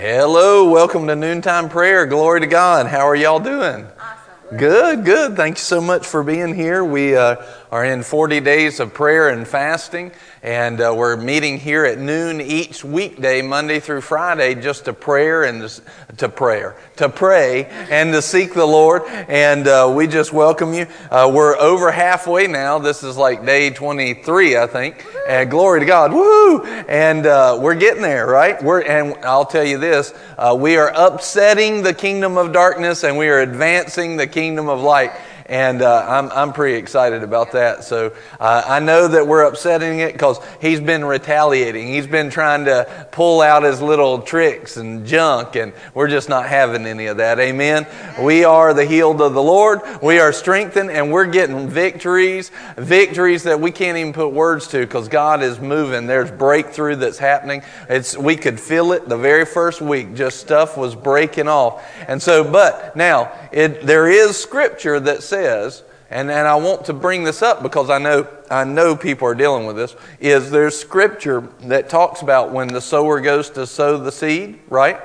Hello, welcome to Noontime Prayer. Glory to God. How are y'all doing? Awesome. Good, good. Thank you so much for being here. We uh, are in 40 days of prayer and fasting, and uh, we're meeting here at noon each weekday, Monday through Friday, just to prayer and to, to prayer, to pray and to seek the Lord. And uh, we just welcome you. Uh, we're over halfway now. This is like day 23, I think. And glory to God, woo! And uh, we're getting there, right? We're and I'll tell you this: uh, we are upsetting the kingdom of darkness, and we are advancing the kingdom of light and uh, I'm, I'm pretty excited about that. So uh, I know that we're upsetting it because he's been retaliating. He's been trying to pull out his little tricks and junk, and we're just not having any of that. Amen. We are the healed of the Lord. We are strengthened, and we're getting victories, victories that we can't even put words to because God is moving. There's breakthrough that's happening. It's we could feel it the very first week. Just stuff was breaking off, and so. But now it, there is scripture that says says, and, and I want to bring this up because I know, I know people are dealing with this, is there's scripture that talks about when the sower goes to sow the seed, right?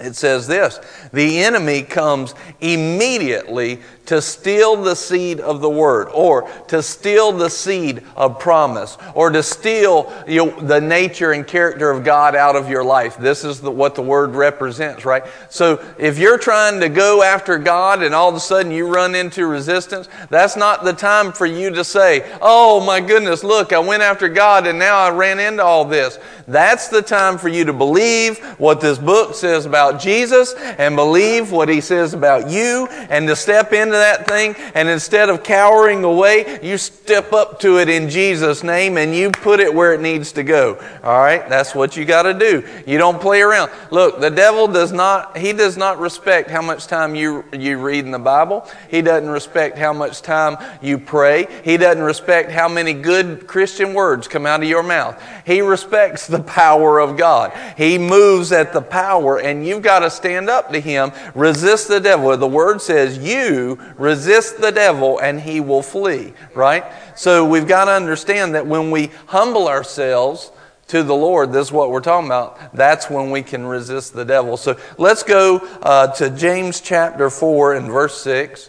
It says this the enemy comes immediately to steal the seed of the word, or to steal the seed of promise, or to steal you know, the nature and character of God out of your life. This is the, what the word represents, right? So if you're trying to go after God and all of a sudden you run into resistance, that's not the time for you to say, Oh my goodness, look, I went after God and now I ran into all this. That's the time for you to believe what this book says about Jesus and believe what he says about you and to step into that thing. And instead of cowering away, you step up to it in Jesus' name and you put it where it needs to go. All right? That's what you got to do. You don't play around. Look, the devil does not, he does not respect how much time you, you read in the Bible. He doesn't respect how much time you pray. He doesn't respect how many good Christian words come out of your mouth. He respects the power of God. He moves at the power, and you've got to stand up to him. Resist the devil. The word says, You resist the devil, and he will flee, right? So we've got to understand that when we humble ourselves, to the Lord, this is what we're talking about. That's when we can resist the devil. So let's go uh, to James chapter 4 and verse 6.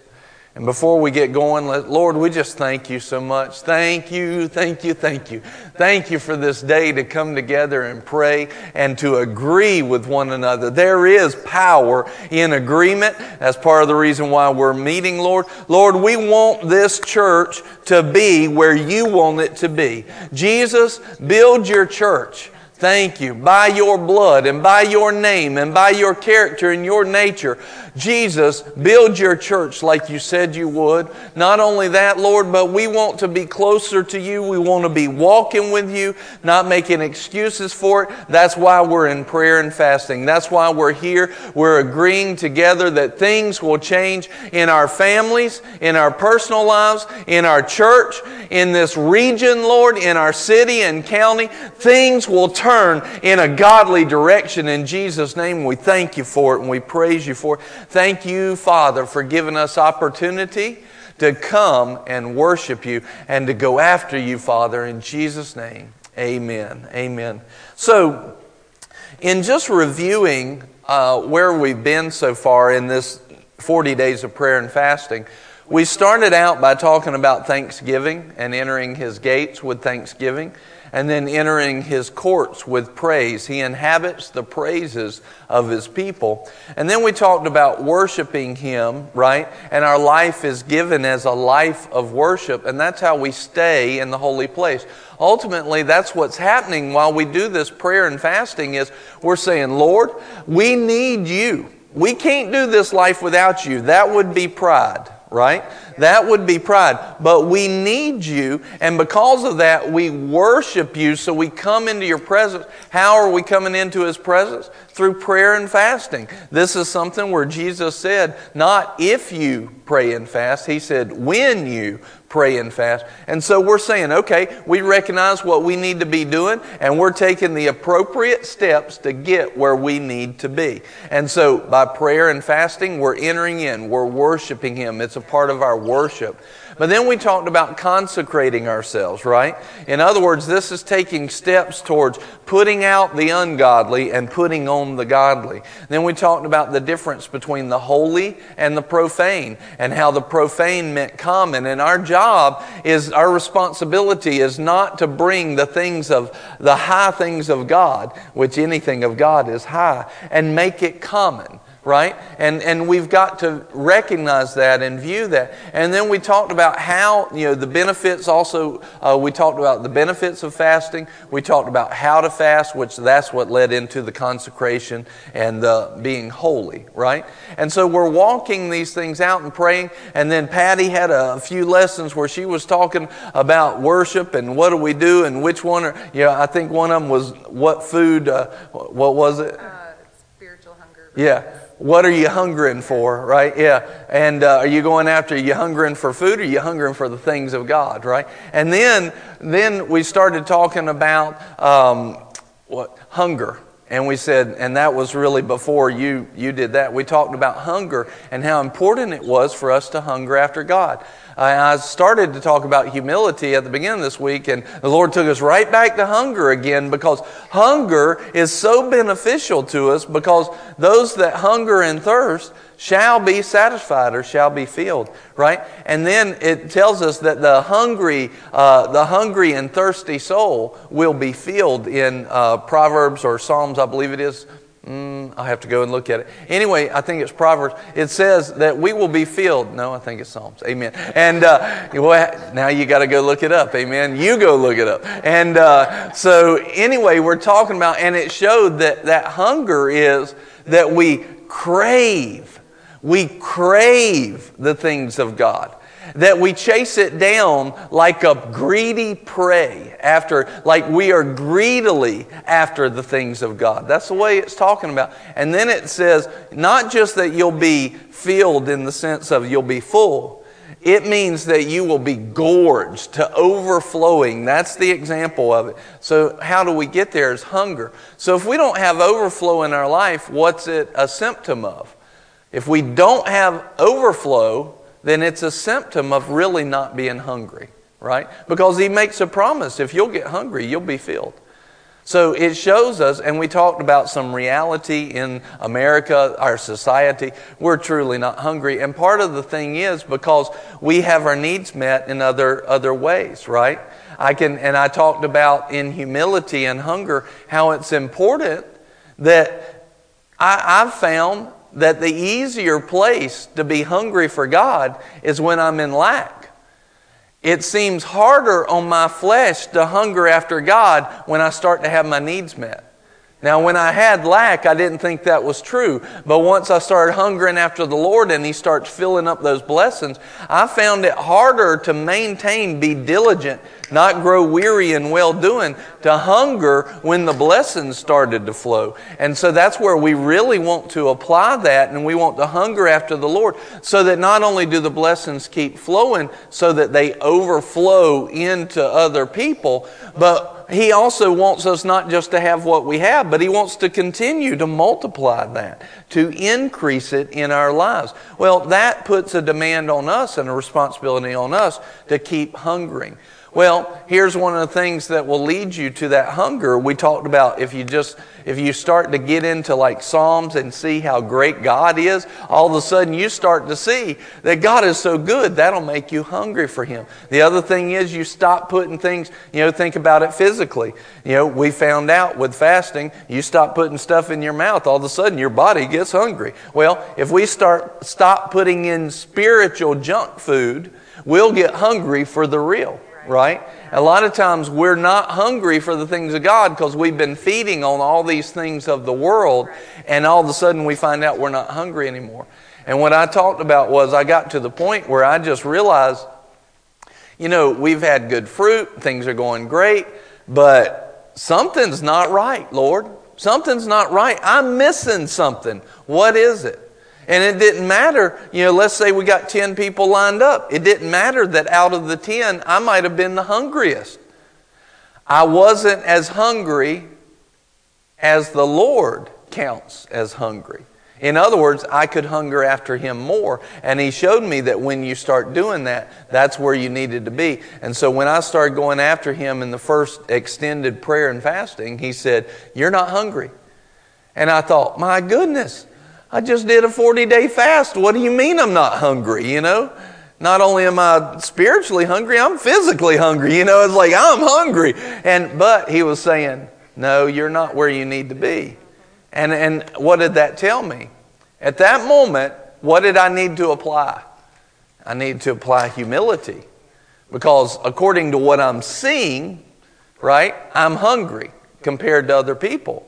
And before we get going, let, Lord, we just thank you so much. Thank you, thank you, thank you. Thank you for this day to come together and pray and to agree with one another. There is power in agreement. That's part of the reason why we're meeting, Lord. Lord, we want this church to be where you want it to be. Jesus, build your church. Thank you. By your blood and by your name and by your character and your nature, Jesus, build your church like you said you would. Not only that, Lord, but we want to be closer to you. We want to be walking with you, not making excuses for it. That's why we're in prayer and fasting. That's why we're here. We're agreeing together that things will change in our families, in our personal lives, in our church, in this region, Lord, in our city and county. Things will turn in a godly direction in Jesus' name. We thank you for it and we praise you for it. Thank you, Father, for giving us opportunity to come and worship you and to go after you, Father, in Jesus' name. Amen. Amen. So, in just reviewing uh, where we've been so far in this 40 days of prayer and fasting, we started out by talking about Thanksgiving and entering his gates with thanksgiving and then entering his courts with praise. He inhabits the praises of his people. And then we talked about worshiping him, right? And our life is given as a life of worship, and that's how we stay in the holy place. Ultimately, that's what's happening while we do this prayer and fasting is we're saying, "Lord, we need you. We can't do this life without you." That would be pride right? That would be pride. But we need you, and because of that, we worship you, so we come into your presence. How are we coming into his presence? Through prayer and fasting. This is something where Jesus said, not if you pray and fast, he said, when you pray and fast. And so we're saying, okay, we recognize what we need to be doing, and we're taking the appropriate steps to get where we need to be. And so by prayer and fasting, we're entering in, we're worshiping Him. It's a part of our worship. But then we talked about consecrating ourselves, right? In other words, this is taking steps towards putting out the ungodly and putting on the godly. Then we talked about the difference between the holy and the profane and how the profane meant common. And our job is, our responsibility is not to bring the things of, the high things of God, which anything of God is high, and make it common right? And, and we've got to recognize that and view that. And then we talked about how, you know, the benefits also, uh, we talked about the benefits of fasting. We talked about how to fast, which that's what led into the consecration and the being holy, right? And so we're walking these things out and praying. And then Patty had a, few lessons where she was talking about worship and what do we do and which one are, you know, I think one of them was what food, uh, what was it? Uh, spiritual hunger. Yeah what are you hungering for, right? Yeah. And uh, are you going after, are you hungering for food or are you hungering for the things of God, right? And then, then we started talking about um, what? Hunger. And we said, and that was really before you, you did that. We talked about hunger and how important it was for us to hunger after God. I started to talk about humility at the beginning of this week, and the Lord took us right back to hunger again because hunger is so beneficial to us because those that hunger and thirst shall be satisfied or shall be filled, right? And then it tells us that the hungry, uh, the hungry and thirsty soul will be filled in uh, Proverbs or Psalms, I believe it is, Mm, I'll have to go and look at it. Anyway, I think it's Proverbs. It says that we will be filled. No, I think it's Psalms. Amen. And uh, well, now you got to go look it up. Amen. You go look it up. And uh, so, anyway, we're talking about, and it showed that that hunger is that we crave. We crave the things of God that we chase it down like a greedy prey after, like we are greedily after the things of God. That's the way it's talking about. And then it says, not just that you'll be filled in the sense of you'll be full, it means that you will be gorged to overflowing. That's the example of it. So, how do we get there? Is hunger. So, if we don't have overflow in our life, what's it a symptom of? If we don't have overflow, then it's a symptom of really not being hungry, right? Because he makes a promise if you'll get hungry, you'll be filled. So it shows us, and we talked about some reality in America, our society. We're truly not hungry. And part of the thing is because we have our needs met in other, other ways, right? I can, and I talked about in humility and hunger how it's important that I, I've found that the easier place to be hungry for God is when I'm in lack. It seems harder on my flesh to hunger after God when I start to have my needs met. Now, when I had lack, I didn't think that was true. But once I started hungering after the Lord and He starts filling up those blessings, I found it harder to maintain, be diligent, not grow weary in well doing, to hunger when the blessings started to flow. And so that's where we really want to apply that and we want to hunger after the Lord so that not only do the blessings keep flowing, so that they overflow into other people, but he also wants us not just to have what we have, but He wants to continue to multiply that, to increase it in our lives. Well, that puts a demand on us and a responsibility on us to keep hungering. Well, here's one of the things that will lead you to that hunger. We talked about if you just if you start to get into like Psalms and see how great God is, all of a sudden you start to see that God is so good, that'll make you hungry for him. The other thing is you stop putting things, you know, think about it physically. You know, we found out with fasting, you stop putting stuff in your mouth, all of a sudden your body gets hungry. Well, if we start stop putting in spiritual junk food, we'll get hungry for the real right? A lot of times we're not hungry for the things of God because we've been feeding on all these things of the world, and all of a sudden we find out we're not hungry anymore. And what I talked about was I got to the point where I just realized, you know, we've had good fruit, things are going great, but something's not right, Lord. Something's not right. I'm missing something. What is it? And it didn't matter, you know, let's say we got 10 people lined up. It didn't matter that out of the 10, I might have been the hungriest. I wasn't as hungry as the Lord counts as hungry. In other words, I could hunger after Him more. And He showed me that when you start doing that, that's where you needed to be. And so when I started going after Him in the first extended prayer and fasting, He said, You're not hungry. And I thought, My goodness, I just did a 40 day fast. What do you mean I'm not hungry? You know? Not only am I spiritually hungry, I'm physically hungry. You know, it's like I'm hungry. And but he was saying, No, you're not where you need to be. And and what did that tell me? At that moment, what did I need to apply? I need to apply humility. Because according to what I'm seeing, right, I'm hungry compared to other people.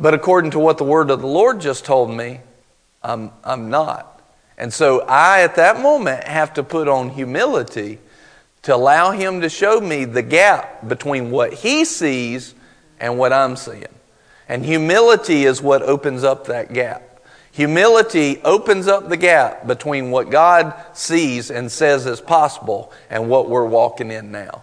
But according to what the word of the Lord just told me, I'm, I'm not. And so I, at that moment, have to put on humility to allow Him to show me the gap between what He sees and what I'm seeing. And humility is what opens up that gap. Humility opens up the gap between what God sees and says is possible and what we're walking in now.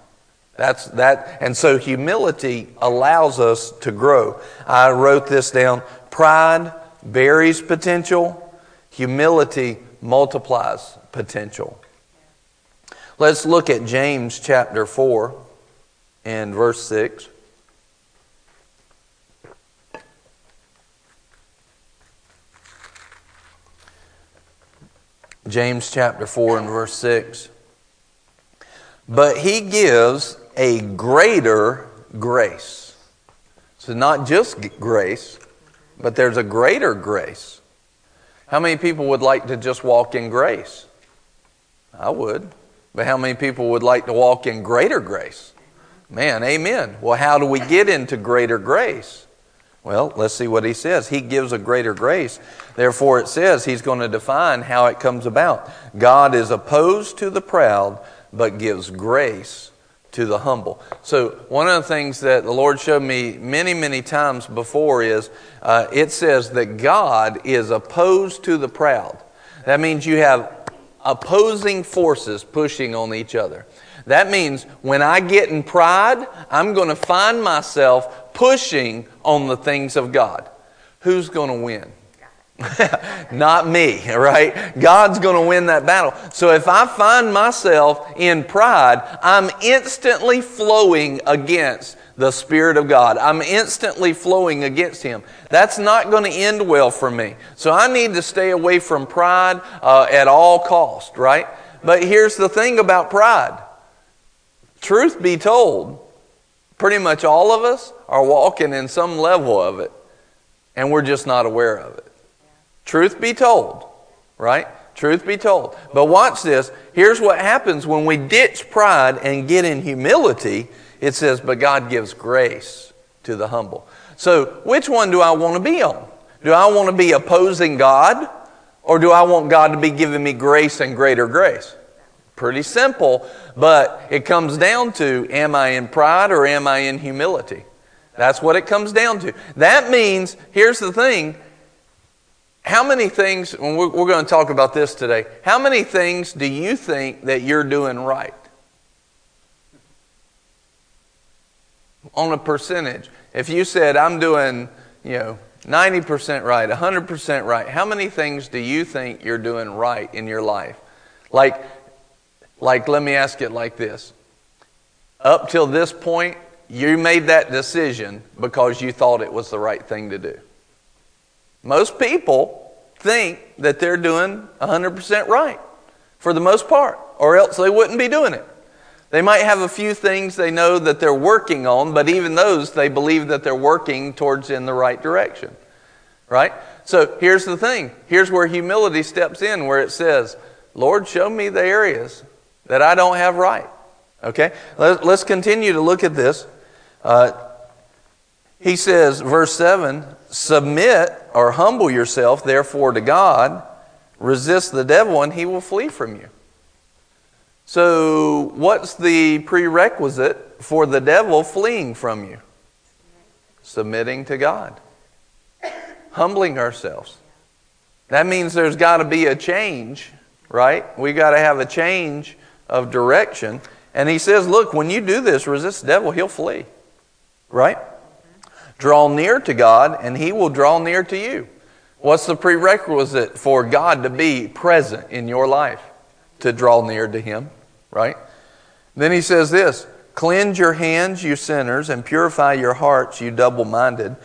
That's that, and so humility allows us to grow. I wrote this down. Pride buries potential. Humility multiplies potential. Let's look at James chapter 4 and verse 6. James chapter 4 and verse 6. But he gives a greater grace. So, not just grace, but there's a greater grace. How many people would like to just walk in grace? I would. But how many people would like to walk in greater grace? Man, amen. Well, how do we get into greater grace? Well, let's see what he says. He gives a greater grace. Therefore, it says he's going to define how it comes about. God is opposed to the proud, but gives grace to the humble. So, one of the things that the Lord showed me many, many times before is uh, it says that God is opposed to the proud. That means you have opposing forces pushing on each other. That means when I get in pride, I'm going to find myself pushing on the things of God. Who's going to win? Not me, right? God's going to win that battle. So if I find myself in pride, I'm instantly flowing against the Spirit of God. I'm instantly flowing against Him. That's not going to end well for me. So I need to stay away from pride uh, at all cost, right? But here's the thing about pride. Truth be told, pretty much all of us are walking in some level of it, and we're just not aware of it. Truth be told, right? Truth be told. But watch this. Here's what happens when we ditch pride and get in humility. It says, But God gives grace to the humble. So, which one do I want to be on? Do I want to be opposing God? Or do I want God to be giving me grace and greater grace? Pretty simple, but it comes down to am I in pride or am I in humility? That's what it comes down to. That means, here's the thing how many things, and we're, we're going to talk about this today, how many things do you think that you're doing right? On a percentage. If you said, I'm doing, you know, 90% right, 100% right, how many things do you think you're doing right in your life? Like, like, let me ask it like this. Up till this point, you made that decision because you thought it was the right thing to do. Most people think that they're doing 100% right for the most part, or else they wouldn't be doing it. They might have a few things they know that they're working on, but even those they believe that they're working towards in the right direction. Right? So here's the thing. Here's where humility steps in, where it says, Lord, show me the areas that I don't have right. Okay? Let's continue to look at this. Uh, he says, verse 7 Submit or humble yourself, therefore, to God. Resist the devil, and he will flee from you. So, what's the prerequisite for the devil fleeing from you? Submitting to God, humbling ourselves. That means there's got to be a change, right? We got to have a change of direction. And he says, Look, when you do this, resist the devil, he'll flee, right? Draw near to God, and He will draw near to you. What's the prerequisite for God to be present in your life? To draw near to Him, right? Then he says this Cleanse your hands, you sinners, and purify your hearts, you double minded.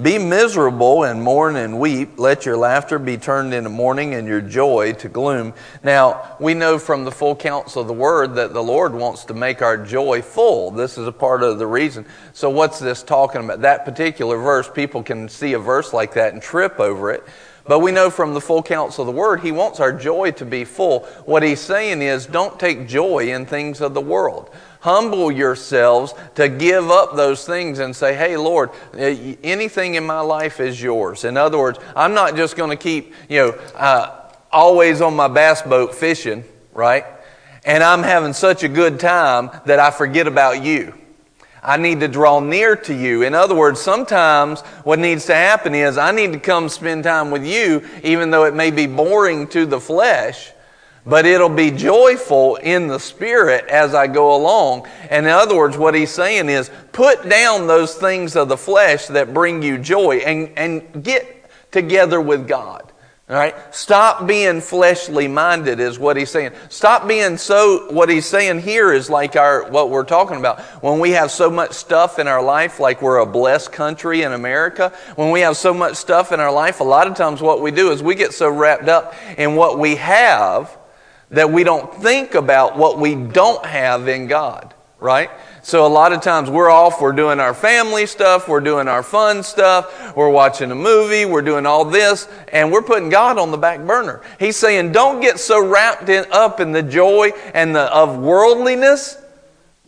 Be miserable and mourn and weep. Let your laughter be turned into mourning and your joy to gloom. Now, we know from the full counsel of the word that the Lord wants to make our joy full. This is a part of the reason. So, what's this talking about? That particular verse, people can see a verse like that and trip over it. But we know from the full counsel of the word, he wants our joy to be full. What he's saying is, don't take joy in things of the world humble yourselves to give up those things and say, Hey, Lord, eh, anything in my life is yours. In other words, I'm not just going to keep, you know, uh, always on my bass boat fishing, right? And I'm having such a good time that I forget about you. I need to draw near to you. In other words, sometimes what needs to happen is I need to come spend time with you, even though it may be boring to the flesh but it'll be joyful in the spirit as I go along. And in other words, what he's saying is put down those things of the flesh that bring you joy and, and get together with God. All right? Stop being fleshly minded is what he's saying. Stop being so what he's saying here is like our what we're talking about. When we have so much stuff in our life like we're a blessed country in America, when we have so much stuff in our life, a lot of times what we do is we get so wrapped up in what we have that we don't think about what we don't have in God, right? So a lot of times we're off, we're doing our family stuff, we're doing our fun stuff, we're watching a movie, we're doing all this, and we're putting God on the back burner. He's saying, don't get so wrapped in, up in the joy and the of worldliness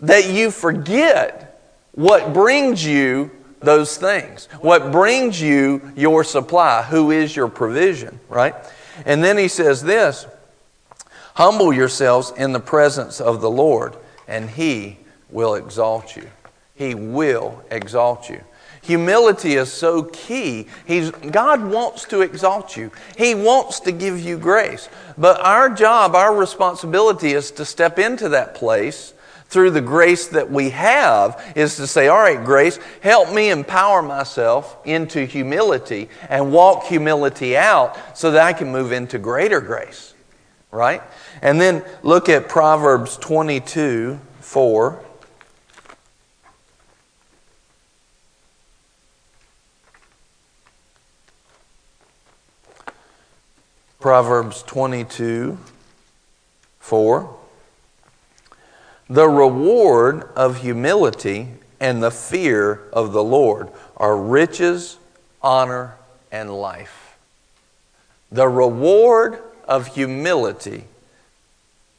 that you forget what brings you those things. What brings you your supply, who is your provision, right? And then he says this, Humble yourselves in the presence of the Lord, and He will exalt you. He will exalt you. Humility is so key. He's, God wants to exalt you. He wants to give you grace. But our job, our responsibility is to step into that place through the grace that we have is to say, all right, grace, help me empower myself into humility and walk humility out so that I can move into greater grace. Right? And then look at Proverbs 22 4. Proverbs 22 4. The reward of humility and the fear of the Lord are riches, honor, and life. The reward of humility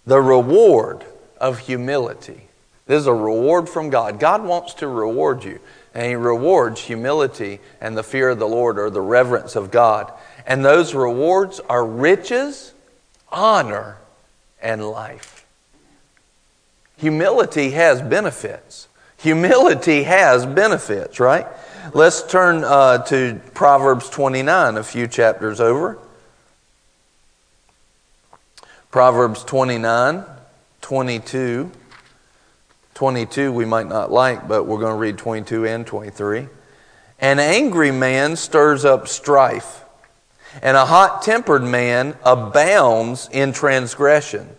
the reward of humility. This is a reward from God. God wants to reward you, and He rewards humility and the fear of the Lord or the reverence of God. And those rewards are riches, honor, and life. Humility has benefits. Humility has benefits, right? Let's turn uh, to Proverbs 29, a few chapters over. Proverbs 29, 22. 22 we might not like, but we're going to read 22 and 23. An angry man stirs up strife, and a hot tempered man abounds in transgression.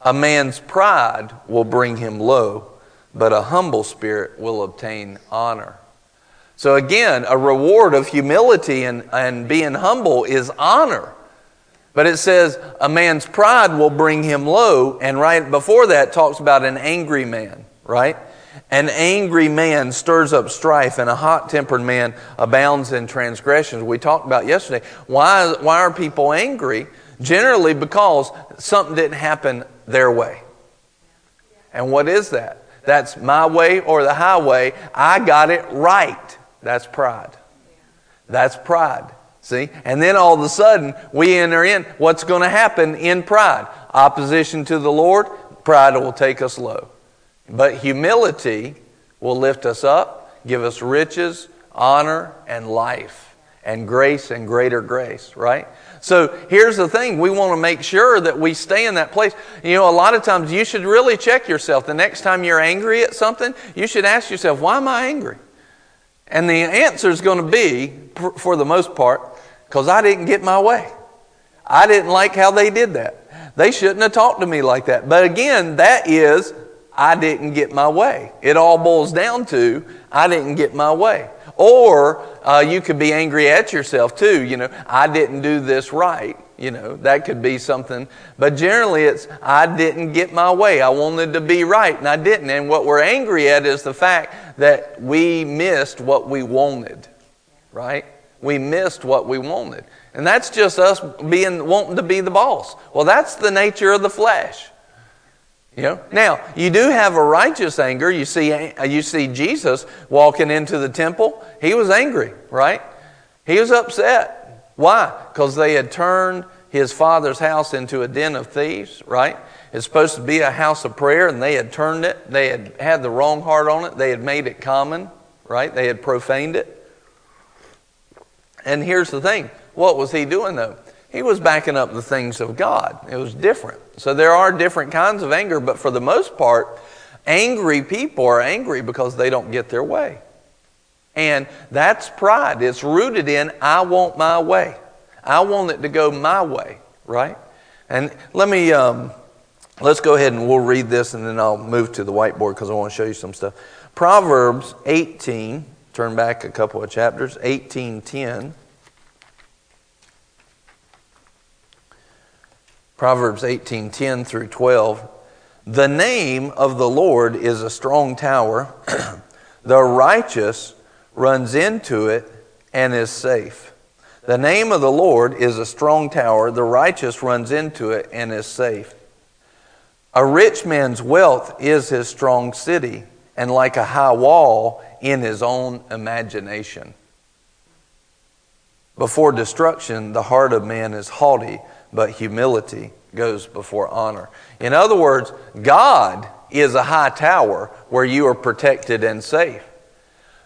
A man's pride will bring him low, but a humble spirit will obtain honor. So, again, a reward of humility and, and being humble is honor. But it says a man's pride will bring him low, and right before that talks about an angry man, right? An angry man stirs up strife, and a hot tempered man abounds in transgressions. We talked about yesterday. Why, why are people angry? Generally because something didn't happen their way. And what is that? That's my way or the highway. I got it right. That's pride. That's pride. See? And then all of a sudden, we enter in what's going to happen in pride. Opposition to the Lord, pride will take us low. But humility will lift us up, give us riches, honor, and life, and grace and greater grace, right? So here's the thing we want to make sure that we stay in that place. You know, a lot of times you should really check yourself. The next time you're angry at something, you should ask yourself, why am I angry? And the answer is going to be, for the most part, Because I didn't get my way. I didn't like how they did that. They shouldn't have talked to me like that. But again, that is, I didn't get my way. It all boils down to, I didn't get my way. Or uh, you could be angry at yourself too. You know, I didn't do this right. You know, that could be something. But generally, it's I didn't get my way. I wanted to be right, and I didn't. And what we're angry at is the fact that we missed what we wanted, right? We missed what we wanted. And that's just us being wanting to be the boss. Well, that's the nature of the flesh. You know? Now, you do have a righteous anger. You see, you see Jesus walking into the temple. He was angry, right? He was upset. Why? Because they had turned his father's house into a den of thieves, right? It's supposed to be a house of prayer, and they had turned it. They had had the wrong heart on it. They had made it common, right? They had profaned it. And here's the thing what was he doing, though? He was backing up the things of God. It was different. So there are different kinds of anger, but for the most part, angry people are angry because they don't get their way. And that's pride. It's rooted in, I want my way. I want it to go my way, right? And let me, um, let's go ahead and we'll read this and then I'll move to the whiteboard because I want to show you some stuff. Proverbs 18, turn back a couple of chapters, 1810. Proverbs 18:10 through 12. The name of the Lord is a strong tower. the righteous runs into it and is safe. The name of the Lord is a strong tower. The righteous runs into it and is safe. A rich man's wealth is his strong city, and like a high wall in his own imagination. Before destruction, the heart of man is haughty but humility goes before honor. In other words, God is a high tower where you are protected and safe.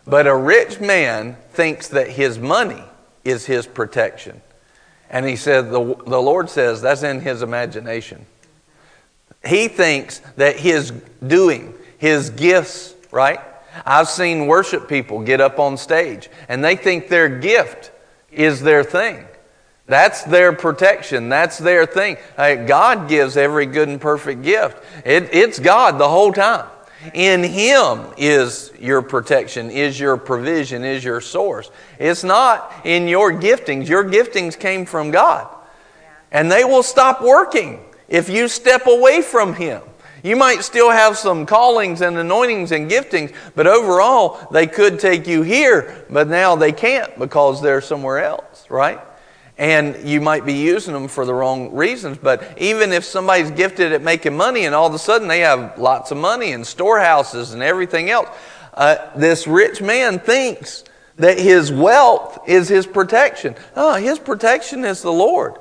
But a rich man thinks that his money is his protection. And he said, the, the Lord says that's in his imagination. He thinks that his doing, his gifts, right? I've seen worship people get up on stage and they think their gift is their thing. That's their protection. That's their thing. God gives every good and perfect gift. It, it's God the whole time. In Him is your protection, is your provision, is your source. It's not in your giftings. Your giftings came from God. And they will stop working if you step away from Him. You might still have some callings and anointings and giftings, but overall, they could take you here, but now they can't because they're somewhere else, right? and you might be using them for the wrong reasons. But even if somebody's gifted at making money and all of a sudden they have lots of money and storehouses and everything else, uh, this rich man thinks that his wealth is his protection. Oh, his protection is the Lord.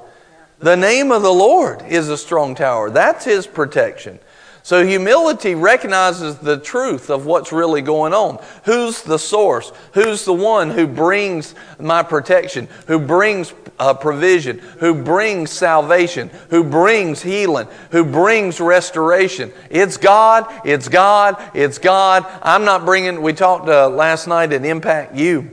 The name of the Lord is a strong tower. That's his protection. So humility recognizes the truth of what's really going on. Who's the source? Who's the one who brings my protection? Who brings uh, provision? Who brings salvation? Who brings healing? Who brings restoration? It's God. It's God. It's God. I'm not bringing. We talked uh, last night at Impact U.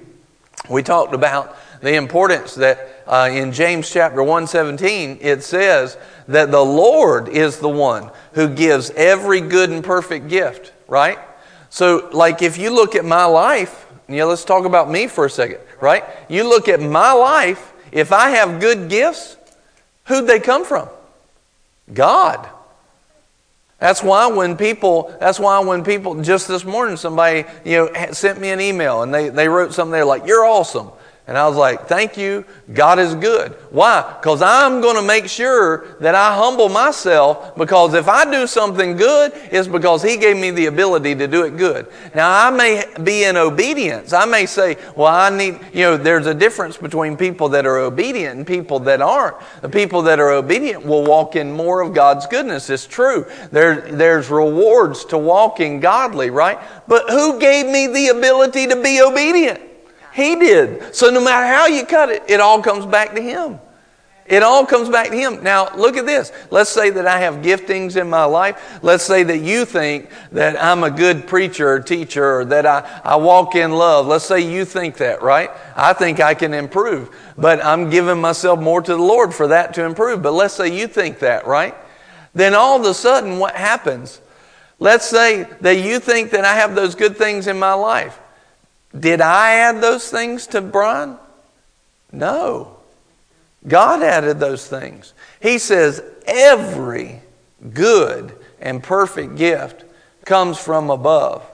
We talked about the importance that uh, in James chapter 117, it says that the Lord is the one who gives every good and perfect gift, right? So, like if you look at my life, you know, let's talk about me for a second, right? You look at my life, if I have good gifts, who'd they come from? God. That's why when people, that's why when people, just this morning, somebody, you know, sent me an email and they, they wrote something they're like, you're awesome. And I was like, thank you. God is good. Why? Because I'm going to make sure that I humble myself because if I do something good, it's because He gave me the ability to do it good. Now, I may be in obedience. I may say, well, I need, you know, there's a difference between people that are obedient and people that aren't. The people that are obedient will walk in more of God's goodness. It's true. There, there's rewards to walking godly, right? But who gave me the ability to be obedient? He did. So no matter how you cut it, it all comes back to Him. It all comes back to Him. Now, look at this. Let's say that I have giftings in my life. Let's say that you think that I'm a good preacher or teacher or that I, I walk in love. Let's say you think that, right? I think I can improve, but I'm giving myself more to the Lord for that to improve. But let's say you think that, right? Then all of a sudden, what happens? Let's say that you think that I have those good things in my life. Did I add those things to Brian? No. God added those things. He says every good and perfect gift comes from above,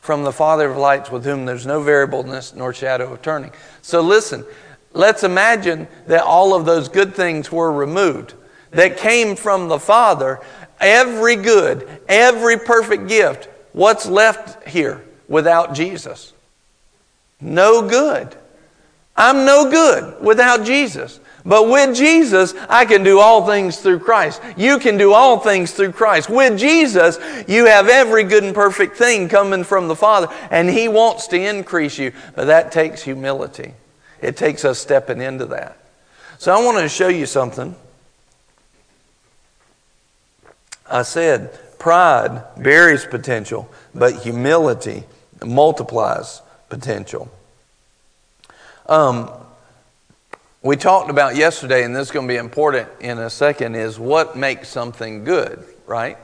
from the Father of lights, with whom there's no variableness nor shadow of turning. So listen, let's imagine that all of those good things were removed that came from the Father. Every good, every perfect gift, what's left here without Jesus? No good. I'm no good without Jesus. But with Jesus, I can do all things through Christ. You can do all things through Christ. With Jesus, you have every good and perfect thing coming from the Father, and He wants to increase you. But that takes humility. It takes us stepping into that. So I want to show you something. I said, pride buries potential, but humility multiplies potential. Um, we talked about yesterday, and this is going to be important in a second, is what makes something good, right?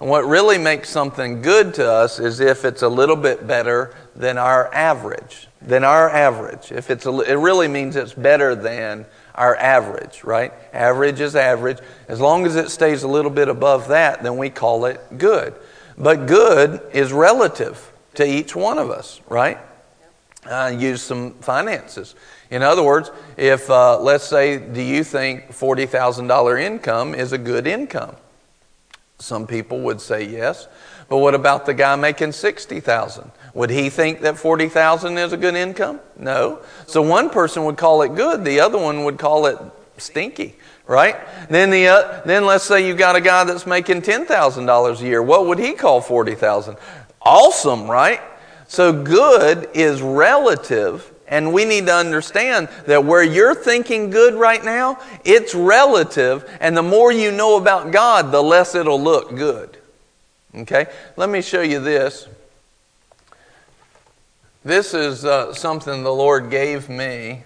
And what really makes something good to us is if it's a little bit better than our average. Than our average. If it's a, it really means it's better than our average, right? Average is average. As long as it stays a little bit above that, then we call it good. But good is relative to each one of us, right? Uh, use some finances. In other words, if, uh, let's say, do you think $40,000 income is a good income? Some people would say yes. But what about the guy making 60,000? Would he think that 40,000 is a good income? No. So one person would call it good, the other one would call it stinky, right? Then the uh, then let's say you've got a guy that's making $10,000 a year. What would he call 40,000? Awesome, right? So good is relative, and we need to understand that where you're thinking good right now, it's relative, and the more you know about God, the less it'll look good. Okay? Let me show you this. This is uh, something the Lord gave me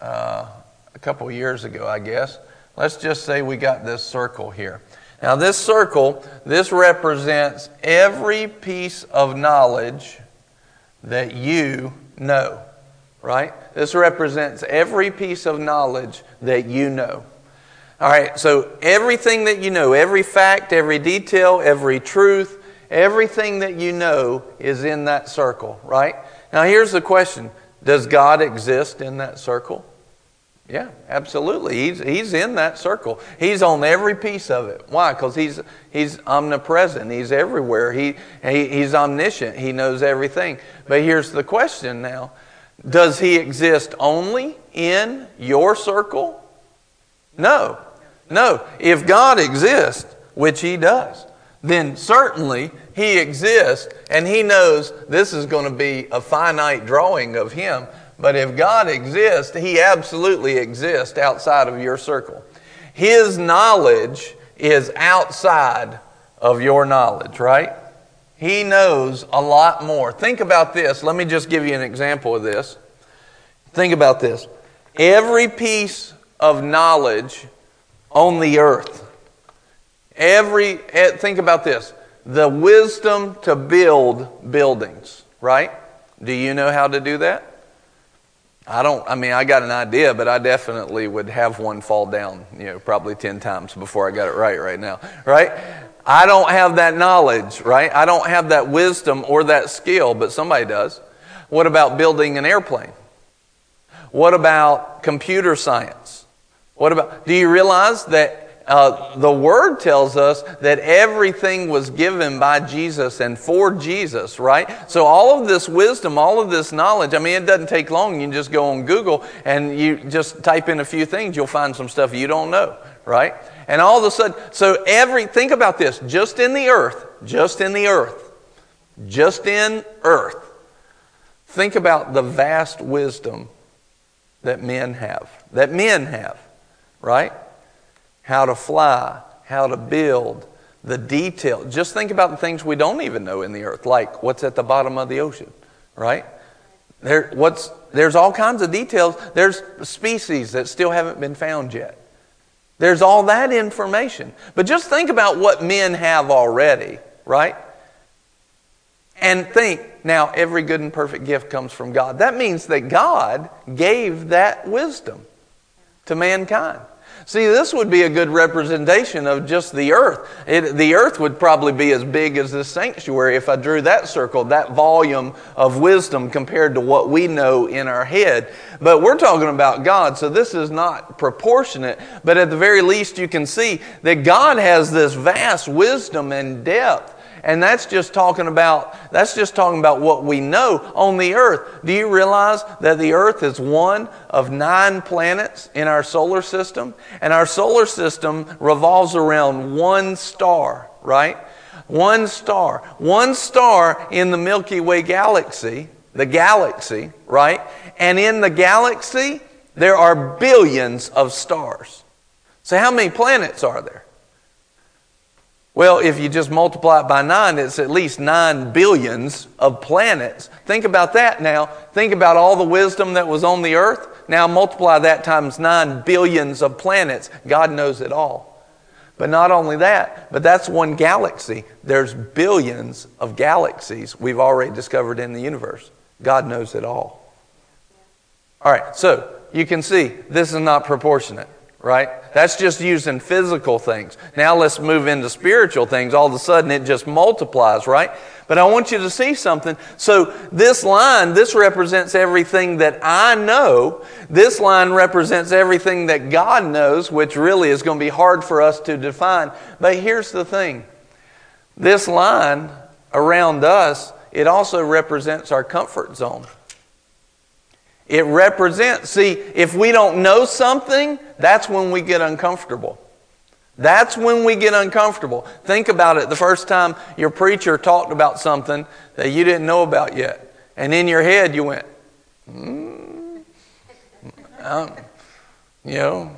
uh, a couple years ago, I guess. Let's just say we got this circle here. Now, this circle, this represents every piece of knowledge that you know, right? This represents every piece of knowledge that you know. All right, so everything that you know, every fact, every detail, every truth, everything that you know is in that circle, right? Now, here's the question Does God exist in that circle? Yeah, absolutely. He's, he's in that circle. He's on every piece of it. Why? Because he's, he's omnipresent. He's everywhere. He, he, he's omniscient. He knows everything. But here's the question now Does he exist only in your circle? No. No. If God exists, which he does, then certainly he exists and he knows this is going to be a finite drawing of him. But if God exists, He absolutely exists outside of your circle. His knowledge is outside of your knowledge, right? He knows a lot more. Think about this. Let me just give you an example of this. Think about this. Every piece of knowledge on the earth, every, eh, think about this the wisdom to build buildings, right? Do you know how to do that? I don't, I mean, I got an idea, but I definitely would have one fall down, you know, probably 10 times before I got it right right now, right? I don't have that knowledge, right? I don't have that wisdom or that skill, but somebody does. What about building an airplane? What about computer science? What about, do you realize that uh, the Word tells us that everything was given by Jesus and for Jesus, right? So, all of this wisdom, all of this knowledge, I mean, it doesn't take long. You can just go on Google and you just type in a few things, you'll find some stuff you don't know, right? And all of a sudden, so every, think about this just in the earth, just in the earth, just in earth, think about the vast wisdom that men have. That men have, right? How to fly, how to build, the detail. Just think about the things we don't even know in the earth, like what's at the bottom of the ocean, right? There, what's, there's all kinds of details. There's species that still haven't been found yet. There's all that information. But just think about what men have already, right? And think, now every good and perfect gift comes from God. That means that God gave that wisdom to mankind. See, this would be a good representation of just the earth. It, the earth would probably be as big as this sanctuary if I drew that circle, that volume of wisdom compared to what we know in our head. But we're talking about God, so this is not proportionate. But at the very least, you can see that God has this vast wisdom and depth and that's just talking about that's just talking about what we know on the earth. Do you realize that the earth is one of 9 planets in our solar system and our solar system revolves around one star, right? One star. One star in the Milky Way galaxy, the galaxy, right? And in the galaxy there are billions of stars. So how many planets are there? Well, if you just multiply it by nine, it's at least nine billions of planets. Think about that now. Think about all the wisdom that was on the earth. Now multiply that times nine billions of planets. God knows it all. But not only that, but that's one galaxy. There's billions of galaxies we've already discovered in the universe. God knows it all. All right, so you can see this is not proportionate right? That's just using physical things. Now let's move into spiritual things. All of a sudden it just multiplies, right? But I want you to see something. So this line, this represents everything that I know. This line represents everything that God knows, which really is going to be hard for us to define. But here's the thing. This line around us, it also represents our comfort zone. It represents, see, if we don't know something, that's when we get uncomfortable. That's when we get uncomfortable. Think about it the first time your preacher talked about something that you didn't know about yet. And in your head, you went, mm, um, you know,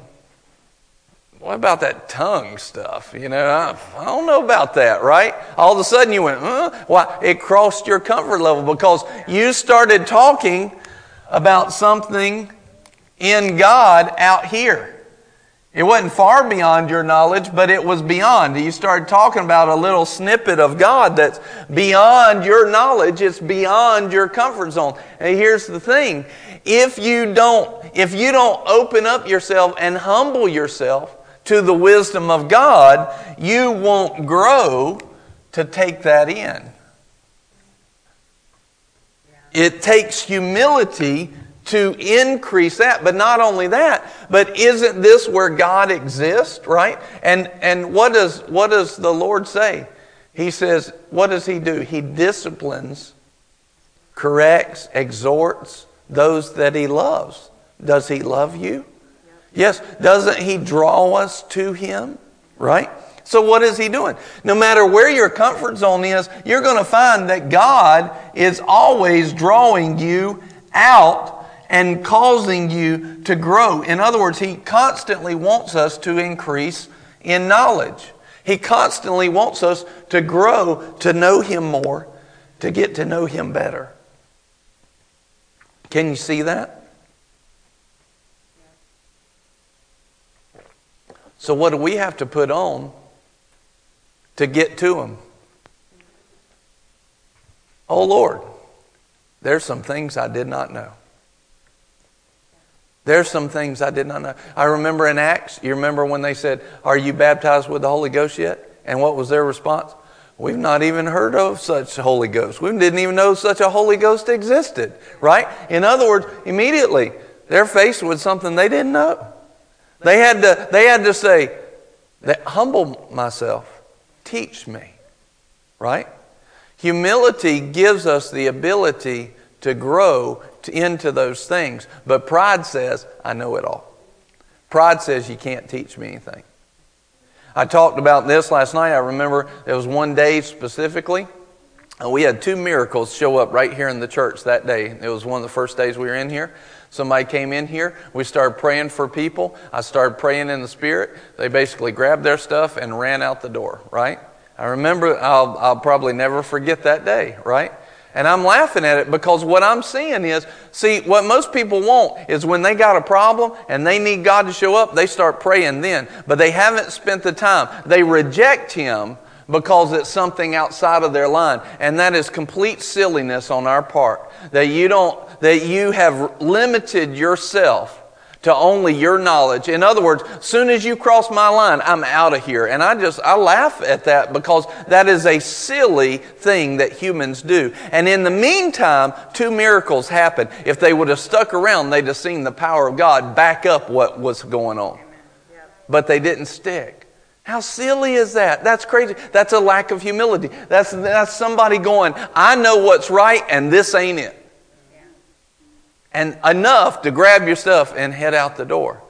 what about that tongue stuff? You know, I, I, don't know about that, right? All of a sudden you went, huh? Why? It crossed your comfort level because you started talking about something in God out here. It wasn't far beyond your knowledge, but it was beyond. You started talking about a little snippet of God that's beyond your knowledge. It's beyond your comfort zone. And here's the thing. If you don't, if you don't open up yourself and humble yourself to the wisdom of God, you won't grow to take that in. It takes humility to increase that. But not only that, but isn't this where God exists, right? And, and what, does, what does the Lord say? He says, what does He do? He disciplines, corrects, exhorts those that He loves. Does He love you? Yes. Doesn't He draw us to Him, right? So, what is he doing? No matter where your comfort zone is, you're going to find that God is always drawing you out and causing you to grow. In other words, he constantly wants us to increase in knowledge. He constantly wants us to grow, to know him more, to get to know him better. Can you see that? So, what do we have to put on to get to Him. Oh Lord, there's some things I did not know. There's some things I did not know. I remember in Acts, you remember when they said, Are you baptized with the Holy Ghost yet? And what was their response? We've not even heard of such Holy Ghost. We didn't even know such a Holy Ghost existed, right? In other words, immediately they're faced with something they didn't know. They had to, they had to say, humble myself. Teach me. Right? Humility gives us the ability to grow to, into those things. But pride says, I know it all. Pride says, you can't teach me anything. I talked about this last night. I remember there was one day specifically we had two miracles show up right here in the church that day. It was one of the first days we were in here. Somebody came in here. We started praying for people. I started praying in the Spirit. They basically grabbed their stuff and ran out the door, right? I remember, I'll, I'll probably never forget that day, right? And I'm laughing at it because what I'm seeing is, see, what most people want is when they got a problem and they need God to show up, they start praying then. But they haven't spent the time. They reject Him because it's something outside of their line. And that is complete silliness on our part. That you don't, that you have limited yourself to only your knowledge. In other words, soon as you cross my line, I'm out of here. And I just, I laugh at that because that is a silly thing that humans do. And in the meantime, two miracles happen. If they would have stuck around, they'd have seen the power of God back up what was going on. But they didn't stick. How silly is that? That's crazy. That's a lack of humility. That's, that's somebody going, I know what's right and this ain't it. And enough to grab your stuff and head out the door.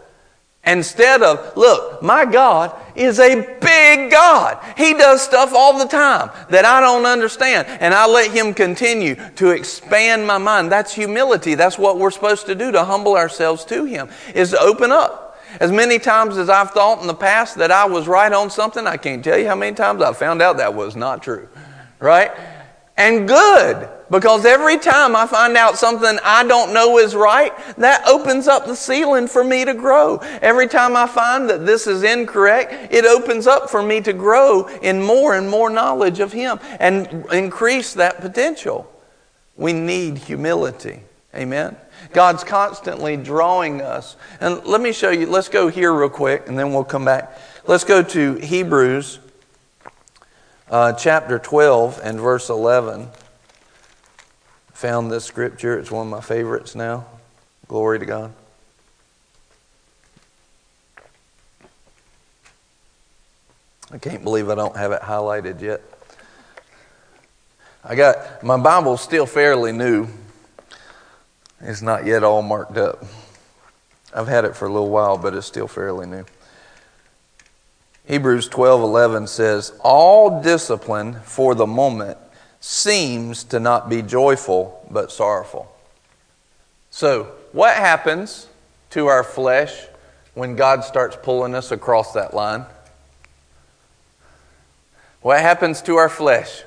Instead of, look, my God is a big God. He does stuff all the time that I don't understand. And I let Him continue to expand my mind. That's humility. That's what we're supposed to do to humble ourselves to Him, is to open up. As many times as I've thought in the past that I was right on something, I can't tell you how many times I found out that was not true. Right? And good, because every time I find out something I don't know is right, that opens up the ceiling for me to grow. Every time I find that this is incorrect, it opens up for me to grow in more and more knowledge of Him and increase that potential. We need humility. Amen. God's constantly drawing us. And let me show you, let's go here real quick and then we'll come back. Let's go to Hebrews uh, chapter 12 and verse 11. Found this scripture, it's one of my favorites now. Glory to God. I can't believe I don't have it highlighted yet. I got my Bible's still fairly new. It's not yet all marked up. I've had it for a little while, but it's still fairly new. Hebrews 12:11 says, "All discipline for the moment seems to not be joyful but sorrowful." So, what happens to our flesh when God starts pulling us across that line? What happens to our flesh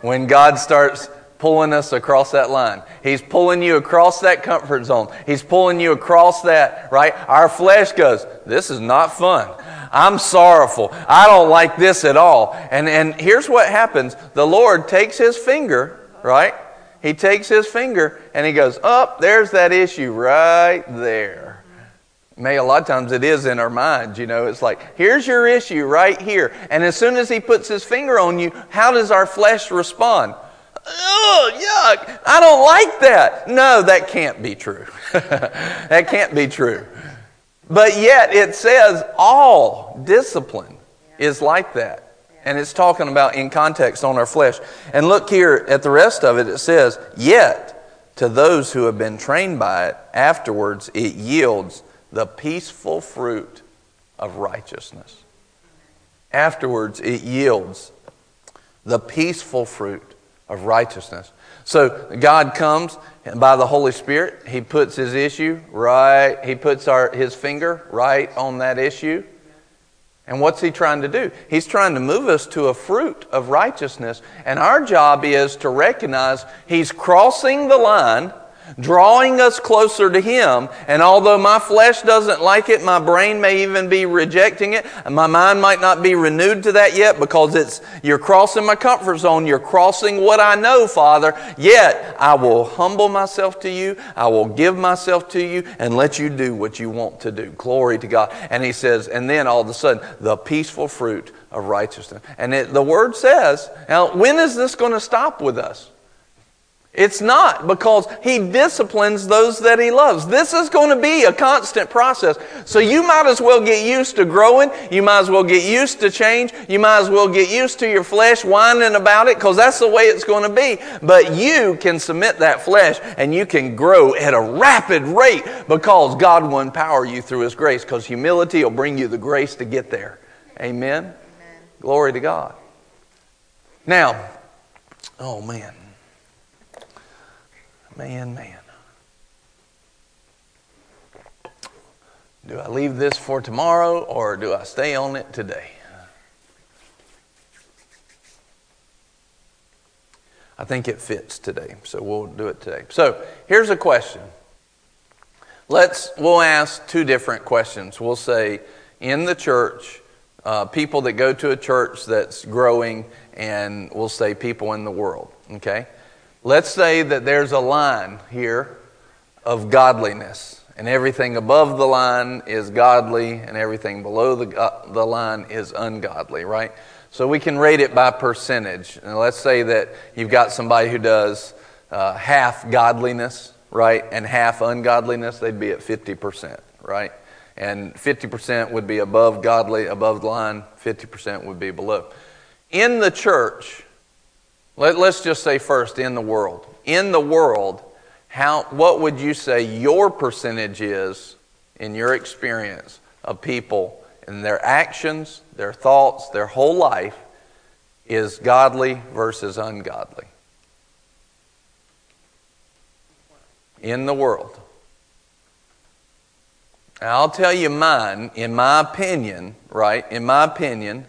when God starts pulling us across that line. He's pulling you across that comfort zone. He's pulling you across that, right? Our flesh goes, This is not fun. I'm sorrowful. I don't like this at all. And, and here's what happens the Lord takes his finger, right? He takes his finger and he goes, Up, oh, there's that issue right there. May a lot of times it is in our minds, you know. It's like, here's your issue right here. And as soon as he puts his finger on you, how does our flesh respond? Oh, yuck. I don't like that. No, that can't be true. that can't be true. But yet it says all discipline is like that. And it's talking about in context on our flesh. And look here at the rest of it. It says, Yet to those who have been trained by it, afterwards it yields the peaceful fruit of righteousness. Afterwards it yields the peaceful fruit of righteousness. So God comes by the Holy Spirit, He puts His issue right, He puts our, His finger right on that issue. And what's He trying to do? He's trying to move us to a fruit of righteousness. And our job is to recognize He's crossing the line drawing us closer to Him. And although my flesh doesn't like it, my brain may even be rejecting it, and my mind might not be renewed to that yet because it's, you're crossing my comfort zone. You're crossing what I know, Father. Yet I will humble myself to you. I will give myself to you and let you do what you want to do. Glory to God. And He says, and then all of a sudden, the peaceful fruit of righteousness. And it, the Word says, now, when is this going to stop with us? It's not because he disciplines those that he loves. This is going to be a constant process. So you might as well get used to growing. You might as well get used to change. You might as well get used to your flesh whining about it because that's the way it's going to be. But you can submit that flesh and you can grow at a rapid rate because God will empower you through his grace because humility will bring you the grace to get there. Amen? Amen. Glory to God. Now, Oh, man. Man, man. Do I leave this for tomorrow or do I stay on it today? I think it fits today, so we'll do it today. So here's a question. Let's we'll ask two different questions. We'll say in the church, uh, people that go to a church that's growing, and we'll say people in the world. Okay, let's say that there's a line here of godliness and everything above the line is godly, and everything below the, uh, the line is ungodly, right? So we can rate it by percentage. And let's say that you've got somebody who does uh, half godliness, right, and half ungodliness, they'd be at 50%, right? And 50% would be above godly, above the line, 50% would be below. In the church, let, let's just say first, in the world. In the world, how, what would you say your percentage is in your experience of people and their actions, their thoughts, their whole life is godly versus ungodly? In the world. I'll tell you mine, in my opinion, right? In my opinion,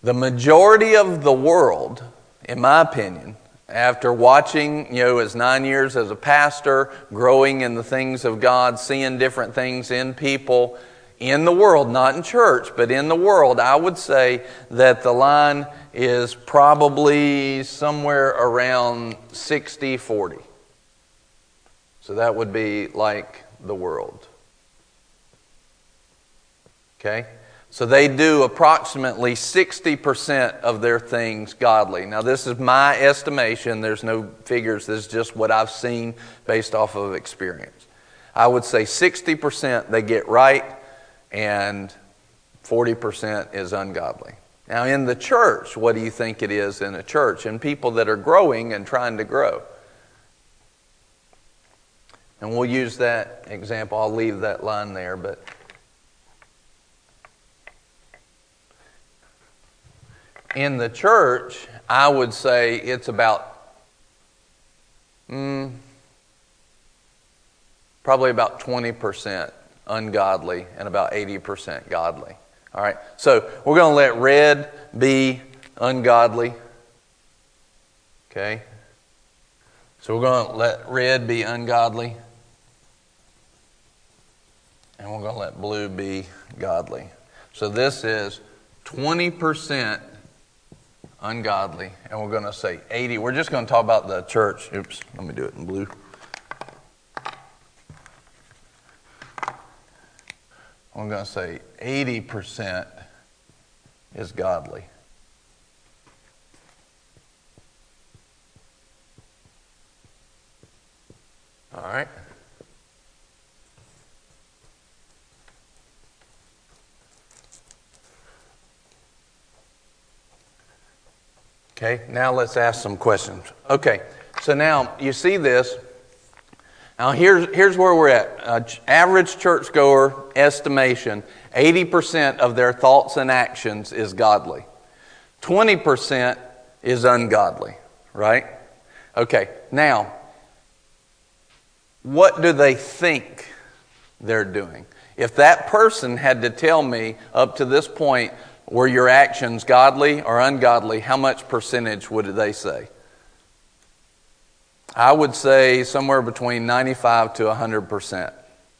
the majority of the world, in my opinion, after watching, you know, as nine years as a pastor, growing in the things of God, seeing different things in people in the world, not in church, but in the world, I would say that the line is probably somewhere around 60 40. So that would be like the world. Okay? So they do approximately 60% of their things godly. Now, this is my estimation. There's no figures. This is just what I've seen based off of experience. I would say 60% they get right, and 40% is ungodly. Now, in the church, what do you think it is in a church? And people that are growing and trying to grow. And we'll use that example. I'll leave that line there, but. In the church, I would say it's about mm, probably about 20% ungodly and about 80% godly. All right, so we're going to let red be ungodly. Okay? So we're going to let red be ungodly. And we're going to let blue be godly. So this is 20% ungodly, and we're going to say 80. We're just going to talk about the church. Oops, let me do it in blue. I'm going to say 80% is godly. All right. Okay, now let's ask some questions. Okay, so now you see this. Now here's, here's where we're at. Uh, average churchgoer estimation 80% of their thoughts and actions is godly, 20% is ungodly, right? Okay, now, what do they think they're doing? If that person had to tell me up to this point, were your actions godly or ungodly? How much percentage would they say? I would say somewhere between 95 to 100%,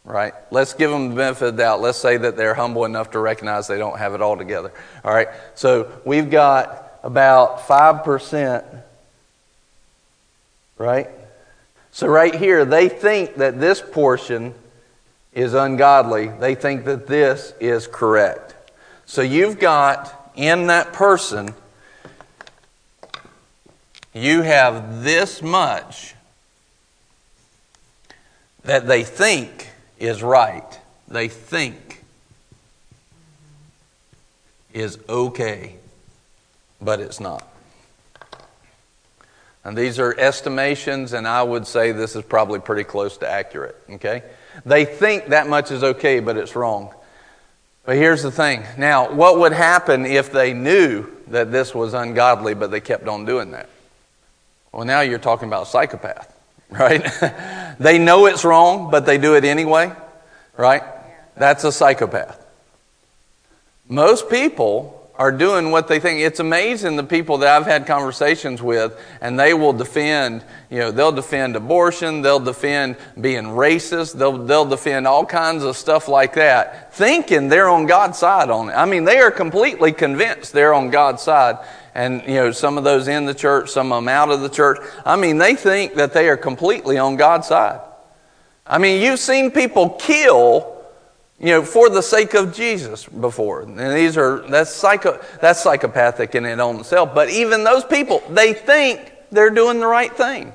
right? Let's give them the benefit of the doubt. Let's say that they're humble enough to recognize they don't have it all together, all right? So we've got about 5%, right? So right here, they think that this portion is ungodly, they think that this is correct. So you've got in that person, you have this much that they think is right. They think is okay, but it's not. And these are estimations, and I would say this is probably pretty close to accurate, okay? They think that much is okay, but it's wrong. But here's the thing. Now, what would happen if they knew that this was ungodly, but they kept on doing that? Well, now you're talking about psychopath, right? they know it's wrong, but they do it anyway, right? That's a psychopath. Most people are doing what they think. It's amazing the people that I've had conversations with, and they will defend, you know, they'll defend abortion, they'll defend being racist, they'll, they'll defend all kinds of stuff like that, thinking they're on God's side on it. I mean, they are completely convinced they're on God's side. And, you know, some of those in the church, some of them out of the church. I mean, they think that they are completely on God's side. I mean, you've seen people kill you know, for the sake of Jesus before. And these are, that's, psycho, that's psychopathic in and on itself. But even those people, they think they're doing the right thing.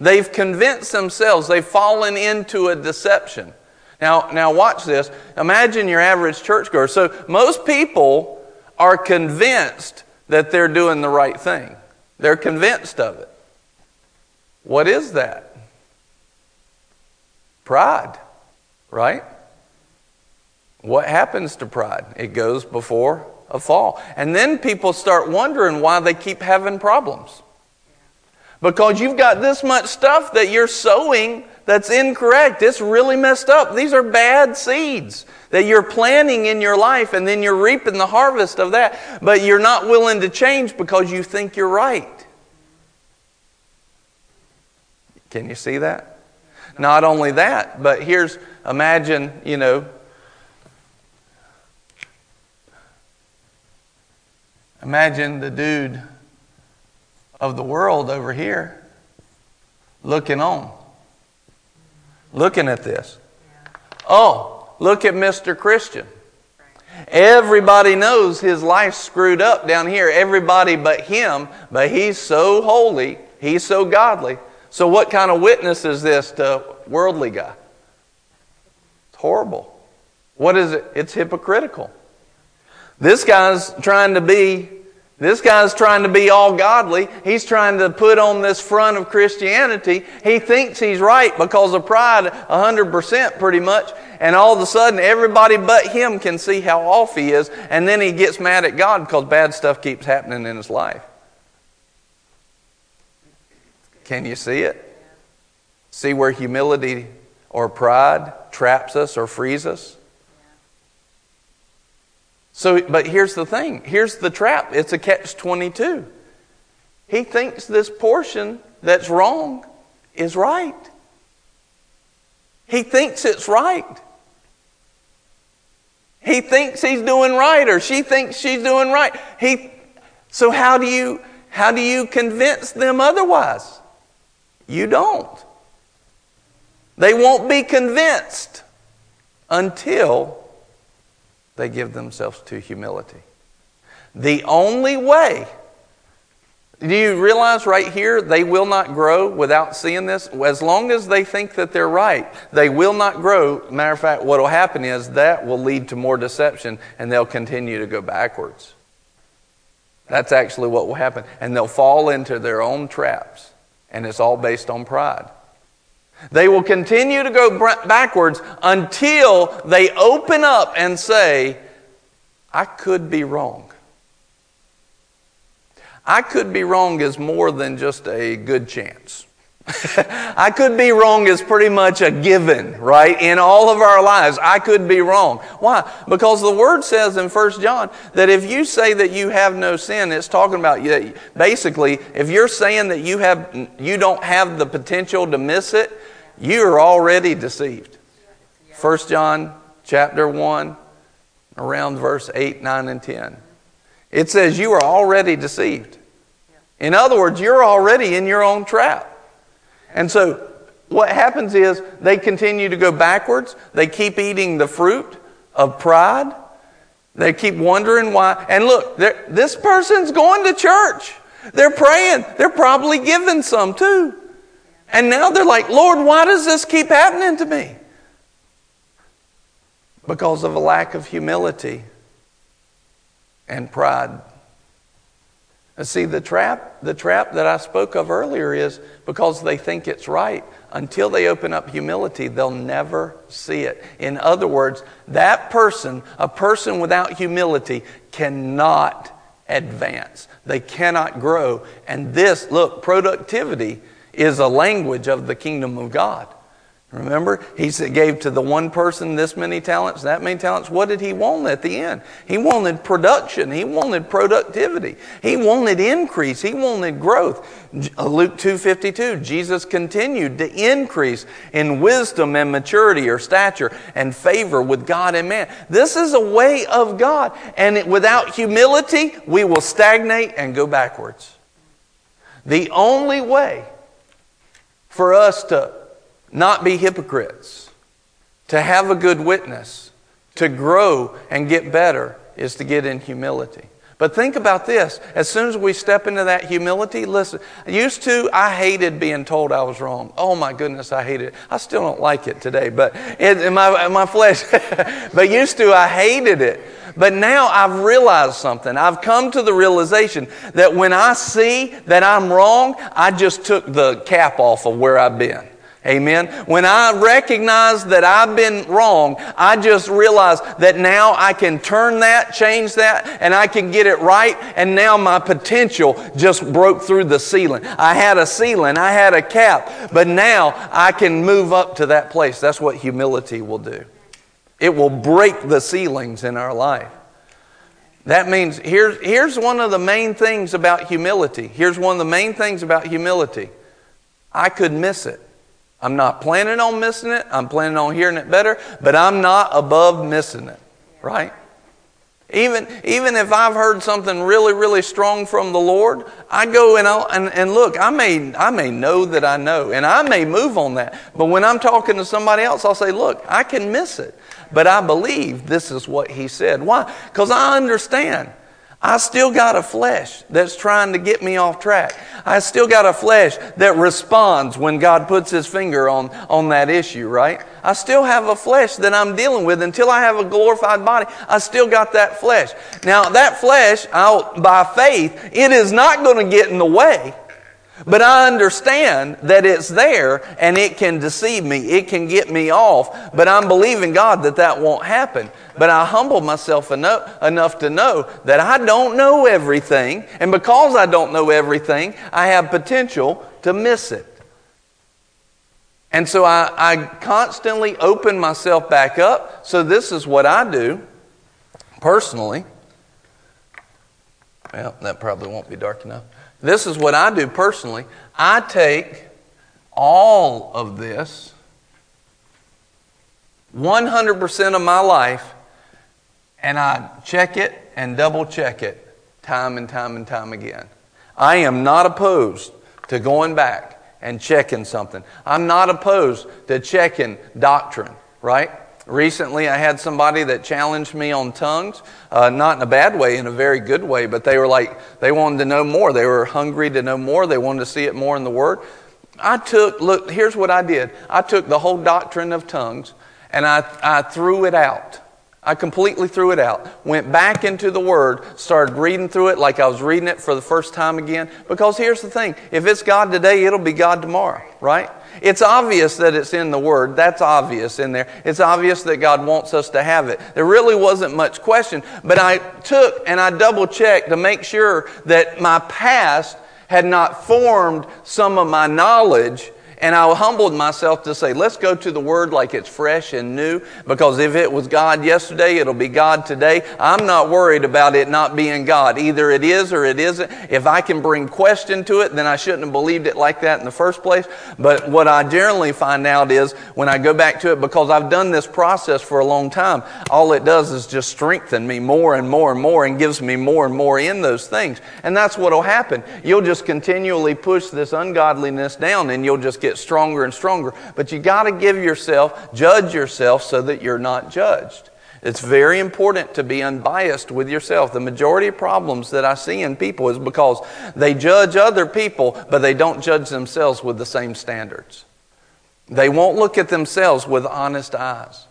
They've convinced themselves, they've fallen into a deception. Now, now watch this. Imagine your average churchgoer. So most people are convinced that they're doing the right thing. They're convinced of it. What is that? Pride, right? What happens to pride? It goes before a fall. And then people start wondering why they keep having problems. Because you've got this much stuff that you're sowing that's incorrect. It's really messed up. These are bad seeds that you're planting in your life, and then you're reaping the harvest of that. But you're not willing to change because you think you're right. Can you see that? Not only that, but here's imagine, you know, Imagine the dude of the world over here looking on, looking at this. Oh, look at Mr. Christian. Everybody knows his life's screwed up down here. Everybody but him, but he's so holy, he's so godly. So, what kind of witness is this to worldly guy? It's horrible. What is it? It's hypocritical. This guy's trying to be this guy's trying to be all godly. He's trying to put on this front of Christianity. He thinks he's right because of pride 100% pretty much. And all of a sudden, everybody but him can see how off he is. And then he gets mad at God because bad stuff keeps happening in his life. Can you see it? See where humility or pride traps us or frees us? So, but here's the thing here's the trap it's a catch 22. He thinks this portion that's wrong is right. He thinks it's right. He thinks he's doing right or she thinks she's doing right. He, so how do you how do you convince them otherwise? You don't. They won't be convinced until they give themselves to humility. The only way, do you realize right here, they will not grow without seeing this? As long as they think that they're right, they will not grow. Matter of fact, what will happen is that will lead to more deception and they'll continue to go backwards. That's actually what will happen. And they'll fall into their own traps. And it's all based on pride. They will continue to go backwards until they open up and say, I could be wrong. I could be wrong is more than just a good chance. I could be wrong is pretty much a given, right? In all of our lives, I could be wrong. Why? Because the word says in 1 John that if you say that you have no sin, it's talking about you. Basically, if you're saying that you have you don't have the potential to miss it, you are already deceived. 1 John chapter 1, around verse 8, 9, and 10. It says you are already deceived. In other words, you're already in your own trap. And so what happens is they continue to go backwards. They keep eating the fruit of pride. They keep wondering why. And look, this person's going to church. They're praying. They're probably giving some too. And now they're like, Lord, why does this keep happening to me? Because of a lack of humility and pride. See, the trap, the trap that I spoke of earlier is because they think it's right. Until they open up humility, they'll never see it. In other words, that person, a person without humility, cannot advance. They cannot grow. And this, look, productivity is a language of the kingdom of God. Remember, he gave to the one person this many talents, that many talents. What did he want at the end? He wanted production. He wanted productivity. He wanted increase. He wanted growth. Uh, Luke 2:52, Jesus continued to increase in wisdom and maturity or stature and favor with God and man. This is a way of God, and without humility, we will stagnate and go backwards. The only way for us to not be hypocrites, to have a good witness, to grow and get better is to get in humility. But think about this. As soon as we step into that humility, listen, used to, I hated being told I was wrong. Oh my goodness, I hated it. I still don't like it today, but in, my, in my flesh. but used to, I hated it. But now I've realized something. I've come to the realization that when I see that I'm wrong, I just took the cap off of where I've been. Amen. When I recognize that I've been wrong, I just realize that now I can turn that, change that, and I can get it right. And now my potential just broke through the ceiling. I had a ceiling, I had a cap, but now I can move up to that place. That's what humility will do. It will break the ceilings in our life. That means here's, here's one of the main things about humility. Here's one of the main things about humility. I could miss it. I'm not planning on missing it. I'm planning on hearing it better, but I'm not above missing it, right? Even, even if I've heard something really, really strong from the Lord, I go and, and, and look, I may, I may know that I know, and I may move on that. But when I'm talking to somebody else, I'll say, look, I can miss it, but I believe this is what He said. Why? Because I understand. I still got a flesh that's trying to get me off track. I still got a flesh that responds when God puts his finger on, on that issue, right? I still have a flesh that I'm dealing with until I have a glorified body. I still got that flesh. Now, that flesh, I'll, by faith, it is not going to get in the way but I understand that it's there and it can deceive me. It can get me off. But I'm believing God that that won't happen. But I humble myself enough, enough to know that I don't know everything. And because I don't know everything, I have potential to miss it. And so I, I constantly open myself back up. So this is what I do personally. Well, that probably won't be dark enough. This is what I do personally. I take all of this, 100% of my life, and I check it and double check it time and time and time again. I am not opposed to going back and checking something. I'm not opposed to checking doctrine, right? Recently, I had somebody that challenged me on tongues, uh, not in a bad way, in a very good way, but they were like, they wanted to know more. They were hungry to know more. They wanted to see it more in the Word. I took, look, here's what I did I took the whole doctrine of tongues and I, I threw it out. I completely threw it out. Went back into the Word, started reading through it like I was reading it for the first time again. Because here's the thing if it's God today, it'll be God tomorrow, right? It's obvious that it's in the Word. That's obvious in there. It's obvious that God wants us to have it. There really wasn't much question, but I took and I double checked to make sure that my past had not formed some of my knowledge and I humbled myself to say, let's go to the Word like it's fresh and new, because if it was God yesterday, it'll be God today. I'm not worried about it not being God. Either it is or it isn't. If I can bring question to it, then I shouldn't have believed it like that in the first place. But what I generally find out is when I go back to it, because I've done this process for a long time, all it does is just strengthen me more and more and more and gives me more and more in those things. And that's what will happen. You'll just continually push this ungodliness down and you'll just get get stronger and stronger. But you got to give yourself, judge yourself so that you're not judged. It's very important to be unbiased with yourself. The majority of problems that I see in people is because they judge other people, but they don't judge themselves with the same standards. They won't look at themselves with honest eyes.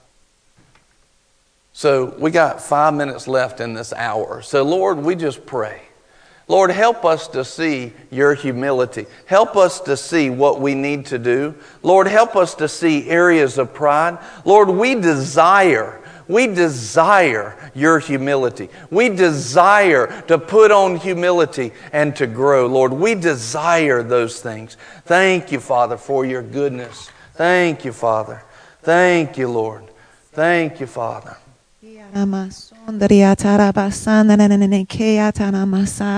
So we got five minutes left in this hour. So, Lord, we just pray. Lord, help us to see your humility. Help us to see what we need to do. Lord, help us to see areas of pride. Lord, we desire We desire your humility. We desire to put on humility and to grow, Lord. We desire those things. Thank you, Father, for your goodness. Thank you, Father. Thank you, Lord. Thank you, Father.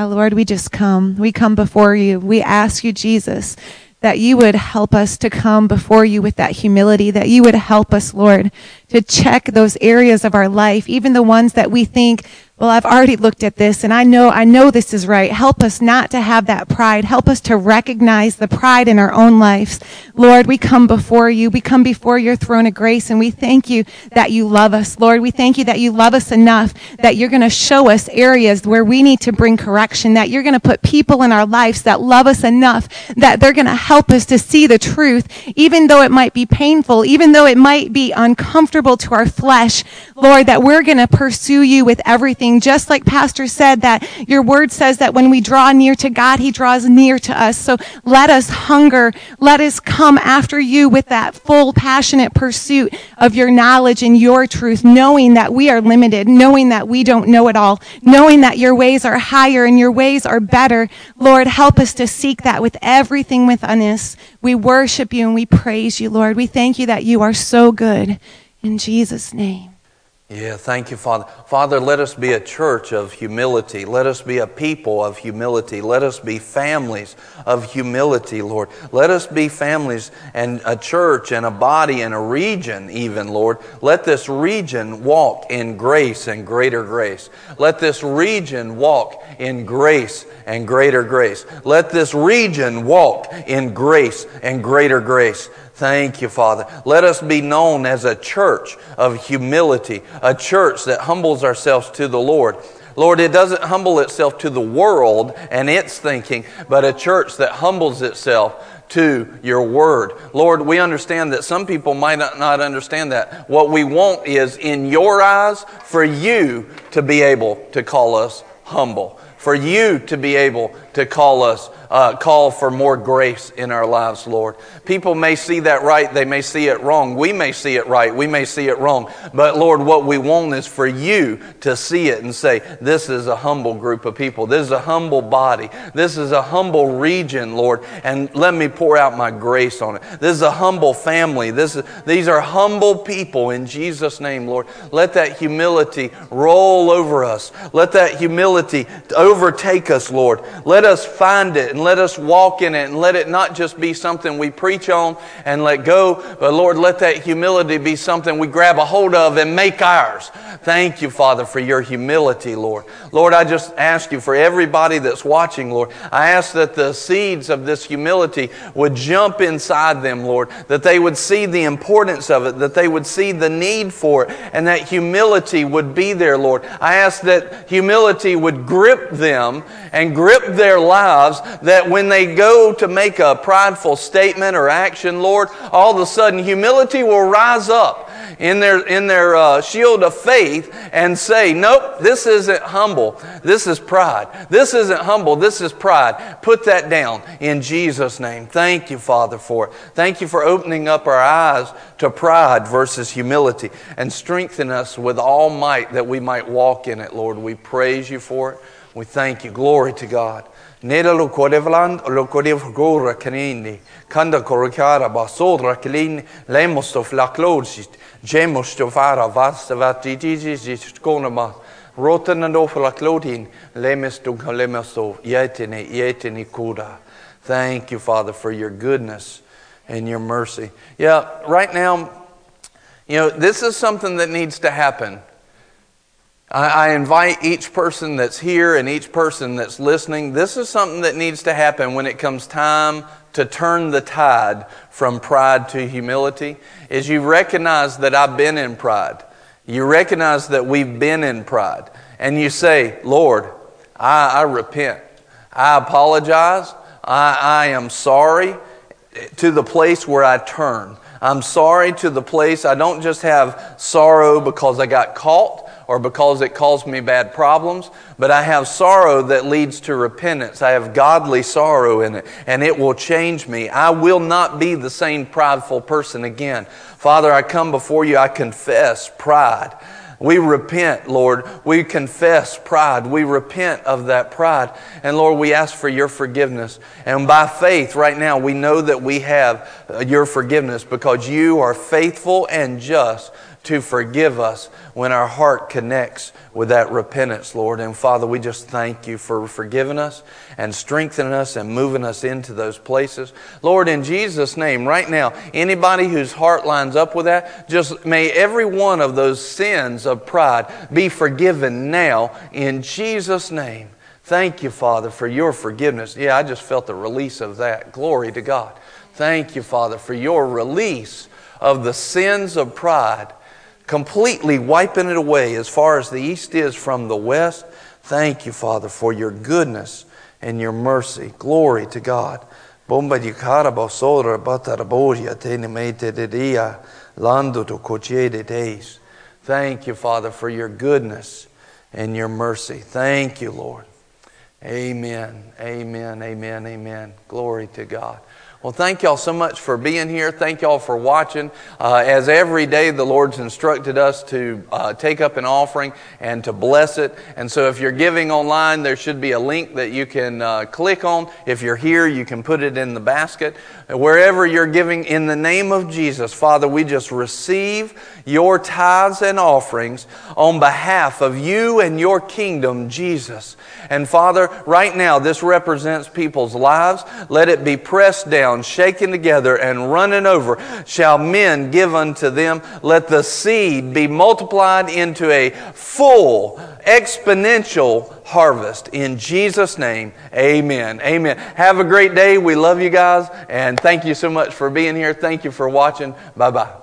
Lord, we just come. We come before you. We ask you, Jesus, that you would help us to come before you with that humility, that you would help us, Lord, to check those areas of our life, even the ones that we think well, I've already looked at this and I know, I know this is right. Help us not to have that pride. Help us to recognize the pride in our own lives. Lord, we come before you. We come before your throne of grace and we thank you that you love us. Lord, we thank you that you love us enough that you're going to show us areas where we need to bring correction, that you're going to put people in our lives that love us enough that they're going to help us to see the truth, even though it might be painful, even though it might be uncomfortable to our flesh. Lord, that we're going to pursue you with everything just like Pastor said, that your word says that when we draw near to God, he draws near to us. So let us hunger. Let us come after you with that full, passionate pursuit of your knowledge and your truth, knowing that we are limited, knowing that we don't know it all, knowing that your ways are higher and your ways are better. Lord, help us to seek that with everything within us. We worship you and we praise you, Lord. We thank you that you are so good. In Jesus' name. Yeah, thank you, Father. Father, let us be a church of humility. Let us be a people of humility. Let us be families of humility, Lord. Let us be families and a church and a body and a region, even, Lord. Let this region walk in grace and greater grace. Let this region walk in grace and greater grace. Let this region walk in grace and greater grace. Thank you, Father. Let us be known as a church of humility, a church that humbles ourselves to the Lord. Lord, it doesn't humble itself to the world and its thinking, but a church that humbles itself to your word. Lord, we understand that some people might not understand that. What we want is, in your eyes, for you to be able to call us humble, for you to be able to call us uh, call for more grace in our lives, Lord. People may see that right, they may see it wrong. We may see it right, we may see it wrong. But Lord, what we want is for you to see it and say, This is a humble group of people. This is a humble body. This is a humble region, Lord. And let me pour out my grace on it. This is a humble family. This is, these are humble people in Jesus' name, Lord. Let that humility roll over us. Let that humility overtake us, Lord. Let us find it and let us walk in it and let it not just be something we preach on and let go, but Lord, let that humility be something we grab a hold of and make ours. Thank you, Father, for your humility, Lord. Lord, I just ask you for everybody that's watching, Lord, I ask that the seeds of this humility would jump inside them, Lord, that they would see the importance of it, that they would see the need for it, and that humility would be there, Lord. I ask that humility would grip them and grip their lives that when they go to make a prideful statement or action, Lord, all of a sudden humility will rise up in their, in their uh, shield of faith and say, Nope, this isn't humble. This is pride. This isn't humble. This is pride. Put that down in Jesus' name. Thank you, Father, for it. Thank you for opening up our eyes to pride versus humility and strengthen us with all might that we might walk in it, Lord. We praise you for it. We thank you. Glory to God. Korevland lo korev gora kanda korokara ba sodra klin lemos of la closed gemos to fara vasta vati digi skonama roten and of la clothing lemes to lemes yetini yetini kuda thank you father for your goodness and your mercy. Yeah right now you know this is something that needs to happen I, invite each person that's here and each person that's listening. This is something that needs to happen when it comes time to turn the tide from pride to humility. Is you recognize that I've been in pride. You recognize that we've been in pride. And you say, Lord, I, I repent. I apologize. I, I am sorry to the place where I turn. I'm sorry to the place I don't just have sorrow because I got caught or because it caused me bad problems, but I have sorrow that leads to repentance. I have godly sorrow in it, and it will change me. I will not be the same prideful person again. Father, I come before you, I confess pride. We repent, Lord. We confess pride. We repent of that pride. And Lord, we ask for your forgiveness. And by faith, right now, we know that we have your forgiveness because you are faithful and just to forgive us when our heart connects with that repentance, Lord. And Father, we just thank you for forgiving us and strengthening us and moving us into those places. Lord, in Jesus' name, right now, anybody whose heart lines up with that, just may every one of those sins of pride be forgiven now in Jesus' name. Thank you, Father, for your forgiveness. Yeah, I just felt the release of that. Glory to God. Thank you, Father, for your release of the sins of pride completely wiping it away as far as the east is from the west. Thank you, Father, for your goodness and your mercy. Glory to God. De. Thank you, Father, for your goodness and your mercy. Thank you, Lord. Amen. Amen. Amen. Amen. Glory to God. Well, thank y'all so much for being here. Thank y'all for watching. Uh, as every day the Lord's instructed us to uh, take up an offering and to bless it. And so if you're giving online, there should be a link that you can uh, click on. If you're here, you can put it in the basket. Wherever you're giving, in the name of Jesus, Father, we just receive your tithes and offerings on behalf of you and your kingdom, Jesus. And Father, right now, this represents people's lives. Let it be pressed down, shaken together, and running over. Shall men give unto them? Let the seed be multiplied into a full, exponential harvest. In Jesus' name, amen. Amen. Have a great day. We love you guys, and thank you so much for being here. Thank you for watching. Bye bye.